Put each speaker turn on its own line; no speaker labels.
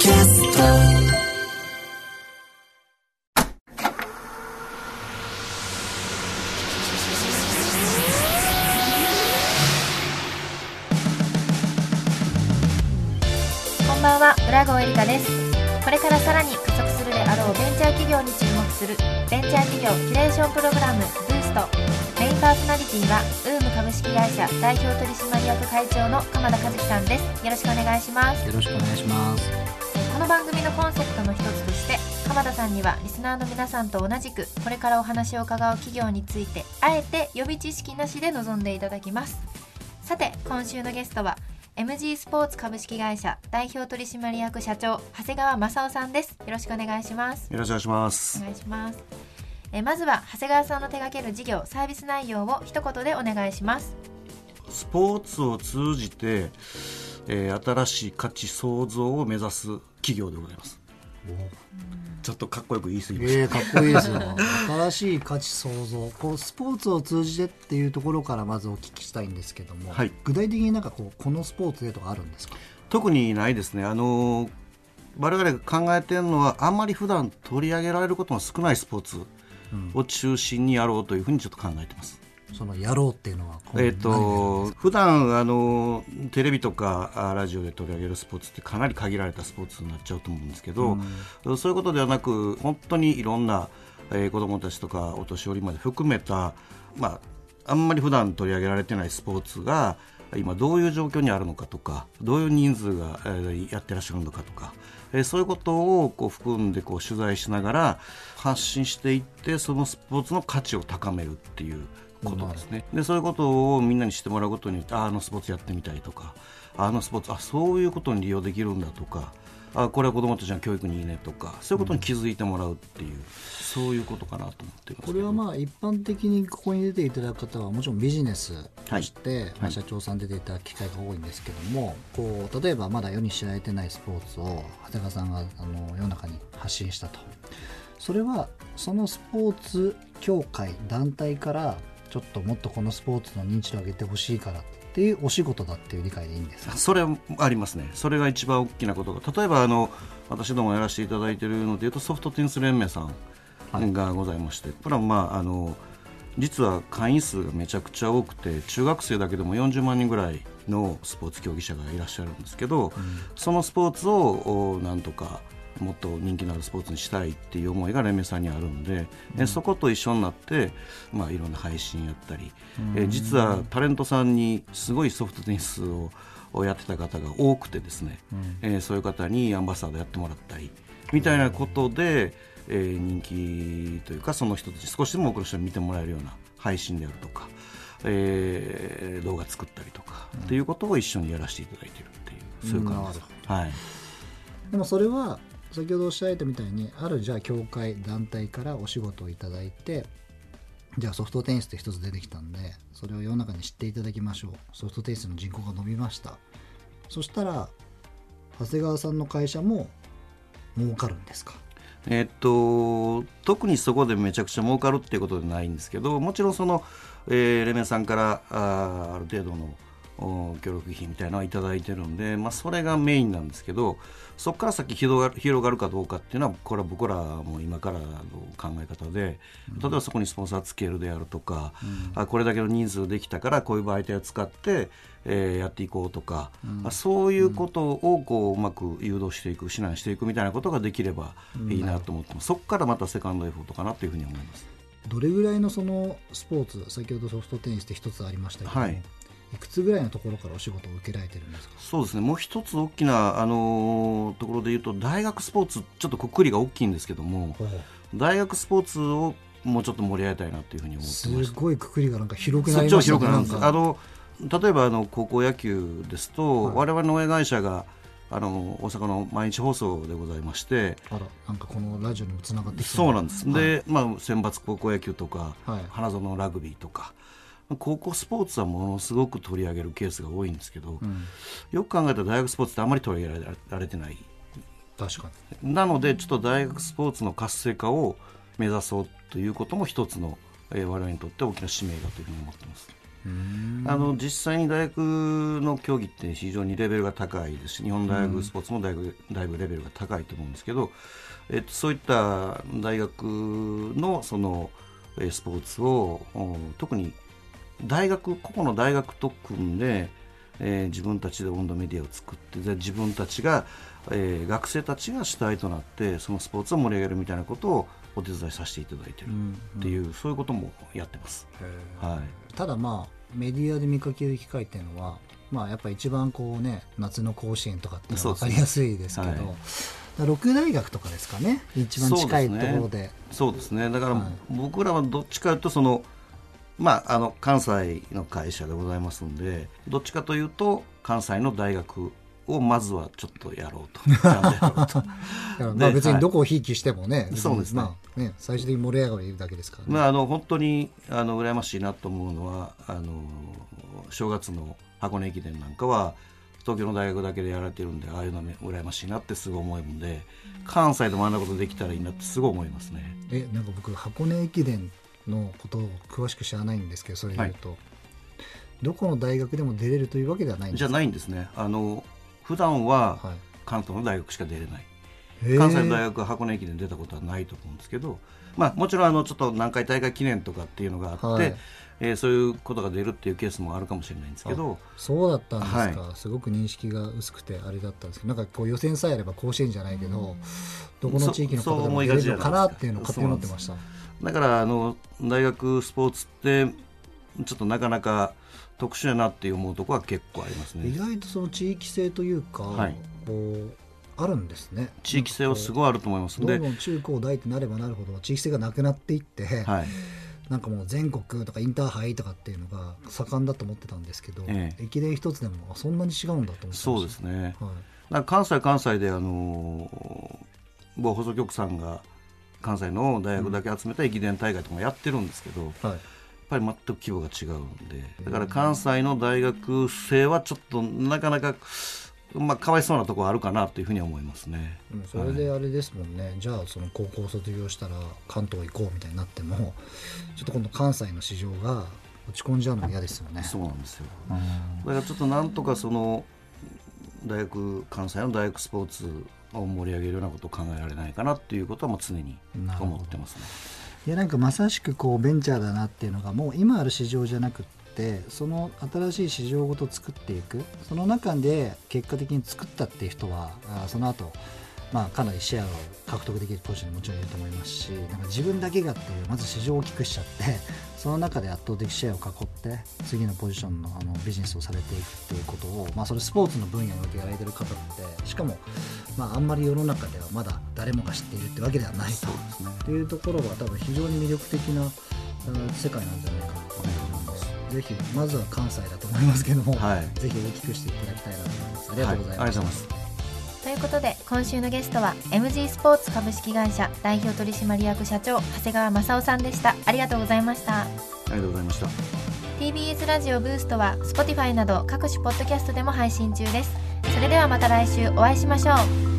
キャスト
こんばんは。浦郷エリカですこれからさらに加速するであろうベンチャー企業に注目するベンチャー企業キュレーションプログラムブーストメインパーソナリティはウーム株式会社代表取締役会長の鎌田和樹さんです。よろしくお願いします。
よろしくお願いします。
番組のコンセプトの一つとして鎌田さんにはリスナーの皆さんと同じくこれからお話を伺う企業についてあえて予備知識なしで臨んでいただきます。さて今週のゲストは MG スポーツ株式会社代表取締役社長長谷川正夫さんです。よろしくお願いします。
よろしくお願いします。
お願いします。えまずは長谷川さんの手掛ける事業サービス内容を一言でお願いします。
スポーツを通じて、えー新しい価値創造を目指す企業でございます。ちょっとかっこよく言い過ぎました、
えー、かっこいいですよ。新しい価値創造。こうスポーツを通じてっていうところからまずお聞きしたいんですけども、
はい。
具体的になんかこうこのスポーツでとかあるんですか？
特にないですね。あのー我々が考えてるのはあんまり普段取り上げられることの少ないスポーツを中心にやろうというふうにちょっと考えてます。
そのやろうっていうのは
えっ、と普段あのテレビとかあラジオで取り上げるスポーツってかなり限られたスポーツになっちゃうと思うんですけど、そういうことではなく本当にいろんな、えー子どもたちとかお年寄りまで含めた、まあ、あんまり普段取り上げられてないスポーツが今どういう状況にあるのかとかどういう人数が、えーやってらっしゃるのかとか、えーそういうことをこう含んでこう取材しながら発信していってそのスポーツの価値を高めるっていうことですね。でそういうことをみんなに知ってもらうことによってああのスポーツやってみたいとかあのスポーツあそういうことに利用できるんだとかあこれは子どもたちの教育にいいねとかそういうことに気づいてもらうっていう、そういうことかなと思っています
これはまあ一般的にここに出ていただく方はもちろんビジネスとして、まあ社長さん出ていただく機会が多いんですけどもこう例えばまだ世に知られてないスポーツを長谷川さんがあの世の中に発信したと。それはそのスポーツ協会団体からちょっともっとこのスポーツの認知度を上げてほしいからっていうお仕事だっていう理解でいいんですか？
それもありますね、それが一番大きなことが、例えばあの私どもやらせていただいているのでいうと、ソフトテニス連盟さんがございまして、これは、まあ、あの実は会員数がめちゃくちゃ多くて、中学生だけでも40万人ぐらいのスポーツ競技者がいらっしゃるんですけど、そのスポーツをおなんとか。もっと人気のあるスポーツにしたいっていう思いが連盟さんにあるん。で、えそこと一緒になって、まあ、いろんな配信やったり、え実はタレントさんにすごいソフトテニスををやってた方が多くてですね、えーそういう方にアンバサダーやってもらったりみたいなことで、えー人気というかその人たち少しでも多くの人に見てもらえるような配信であるとか、えー動画作ったりとか、っていうことを一緒にやらせていただいているっていうそういう感じです。はい。
でもそれは先ほどおっしゃられたみたいにあるじゃあ協会団体からお仕事をいただいてじゃあソフトテニスって一つ出てきたんでそれを世の中に知っていただきましょう。ソフトテニスの人口が伸びました。そしたら長谷川さんの会社も儲かるんですか？
えっと特にそこでめちゃくちゃ儲かるっていうことではないんですけどもちろんその、えーレメンさんからあある程度の協力費みたいなのはいただいてるんで、まあ、それがメインなんですけどそこから先広がる広がるかどうかっていうのはこれは僕らも今からの考え方で例えばそこにスポンサーつけるであるとか、あこれだけの人数できたからこういう媒体を使って、えーやっていこうとか、あそういうことをこううまく誘導していく指南していくみたいなことができればいいなと思ってます、そこからまたセカンドエフォートかなというふうに思います。
どれぐらいのそのスポーツ先ほどソフトテニスって一つありましたけども、
はい
いくつぐらいのところからお仕事を受けられてるんですか？
そうですね。もう一つ大きな、あのーところで言うと大学スポーツちょっとくくりが大きいんですけども大学スポーツをもうちょっと盛り上げたいなというふうに思って
す
ました
ごいくくりがなんか広くなりました
広くなるんです
なんか。
あの例えばあの高校野球ですと、
はい。
我々の親会社があの大阪の毎日放送でございまして
あらなんかこのラジオにもつながってきて
そうなんです、
はい。
で、まあ、選抜高校野球とか、
はい。
花園ラグビーとか高校スポーツはものすごく取り上げるケースが多いんですけど、
うん。
よく考えたら大学スポーツってあまり取り上げられてない。
確か
なのでちょっと大学スポーツの活性化を目指そうということも一つの、えー我々にとって大きな使命だというふうに思ってます。あの実際に大学の競技って非常にレベルが高いですし日本大学スポーツもだいぶだいぶレベルが高いと思うんですけど、えっと、そういった大学のそのスポーツを特に大学個々の大学と組んで、えー、自分たちで温度メディアを作ってで自分たちが、えー、学生たちが主体となってそのスポーツを盛り上げるみたいなことをお手伝いさせていただいてるっていう、うんうん、そういうこともやってます、は
い、ただまあメディアで見かける機会っていうのはまあやっぱ一番こうね夏の甲子園とかって分かりやすいですけど、はい。六大学とかですかね。一番近いところで。
そうですね、ね、だから僕らはどっちかというとそのまああの関西の会社でございますんでどっちかというと関西の大学をまずはちょっとやろうと。
まあ別にどこをひいきしてもね、はい、そうですね,、まあね、最終的に盛り上がるだけですから、ね、
まあ、あの本当にあの羨ましいなと思うのはあの正月の箱根駅伝なんかは東京の大学だけでやられてるんでああいうの羨ましいなってすごい思うんで関西でもあんなことできたらいいなってすごい思いますね。
えなんか僕箱根駅伝のことを詳しく知らないんですけどそれでいうと、はい、どこの大学でも出れるというわけではないんです
じゃないんですね。あの普段は関東の大学しか出れない、関西の大学は箱根駅伝出たことはないと思うんですけど、まあ、もちろんあのちょっと南海大会記念とかっていうのがあって、はい、えー、そういうことが出るっていうケースもあるかもしれないんですけど
そうだったんですか、はい、すごく認識が薄くてあれだったんですけどなんかこう予選さえあれば甲子園じゃないけど、どこの地域の方でも出れるのかなっていうのを勝手に思ってました。
だからあの大学スポーツってちょっとなかなか特殊やなって思うところは結構ありますね。
意外とその地域性というか、はい、こうあるんですね。
地域性はすごいあると思います。
どんどん中高大ってなればなるほど地域性がなくなっていって、はい、なんかもう全国とかインターハイとかっていうのが盛んだと思ってたんですけど、ええ、駅伝一つでもそんなに違うんだと思って
そうですね、はい、関西関西であの某放送局さんが関西の大学だけ集めた駅伝大会とかもやってるんですけど、はい、やっぱり全く規模が違うんでだから関西の大学生はちょっとなかなか。まあ、かわいそうなところあるかなというふうに思いますね。
それであれですもんね、はい、じゃあその高校卒業したら関東行こうみたいになってもちょっと今度関西の市場が落ち込んじゃうの嫌ですよね。
そうなんですよ。だからちょっとなんとかその大学関西の大学スポーツを盛り上げるようなことを考えられないかなっていうことはもう常に思ってますね。
いやなんかまさしくこうベンチャーだなっていうのがもう今ある市場じゃなくてその新しい市場ごと作っていく。その中で結果的に作ったっていう人はあその後まあ、かなりシェアを獲得できるポジションにもちろんいると思いますしなんか自分だけがっていうまず市場を大きくしちゃってその中で圧倒的シェアを囲って次のポジションのあのビジネスをされていくっていうことを、まあ、それスポーツの分野においてやられてる方なのでしかも、まあ、あんまり世の中ではまだ誰もが知っているってわけではないと、ね、っていうところは多分非常に魅力的な世界なんじゃないかなと思います。ぜひまずは関西だと思いますけども、はい、ぜひ大きくしていただきたいなと思います。ありがとうございます。はい。
ということで今週のゲストは MG スポーツ株式会社代表取締役社長長谷川正夫さんでした。ありがとうございました。あ
りがとうございました。
TBS ラジオブーストは Spotify など各種ポッドキャストでも配信中です。それではまた来週お会いしましょう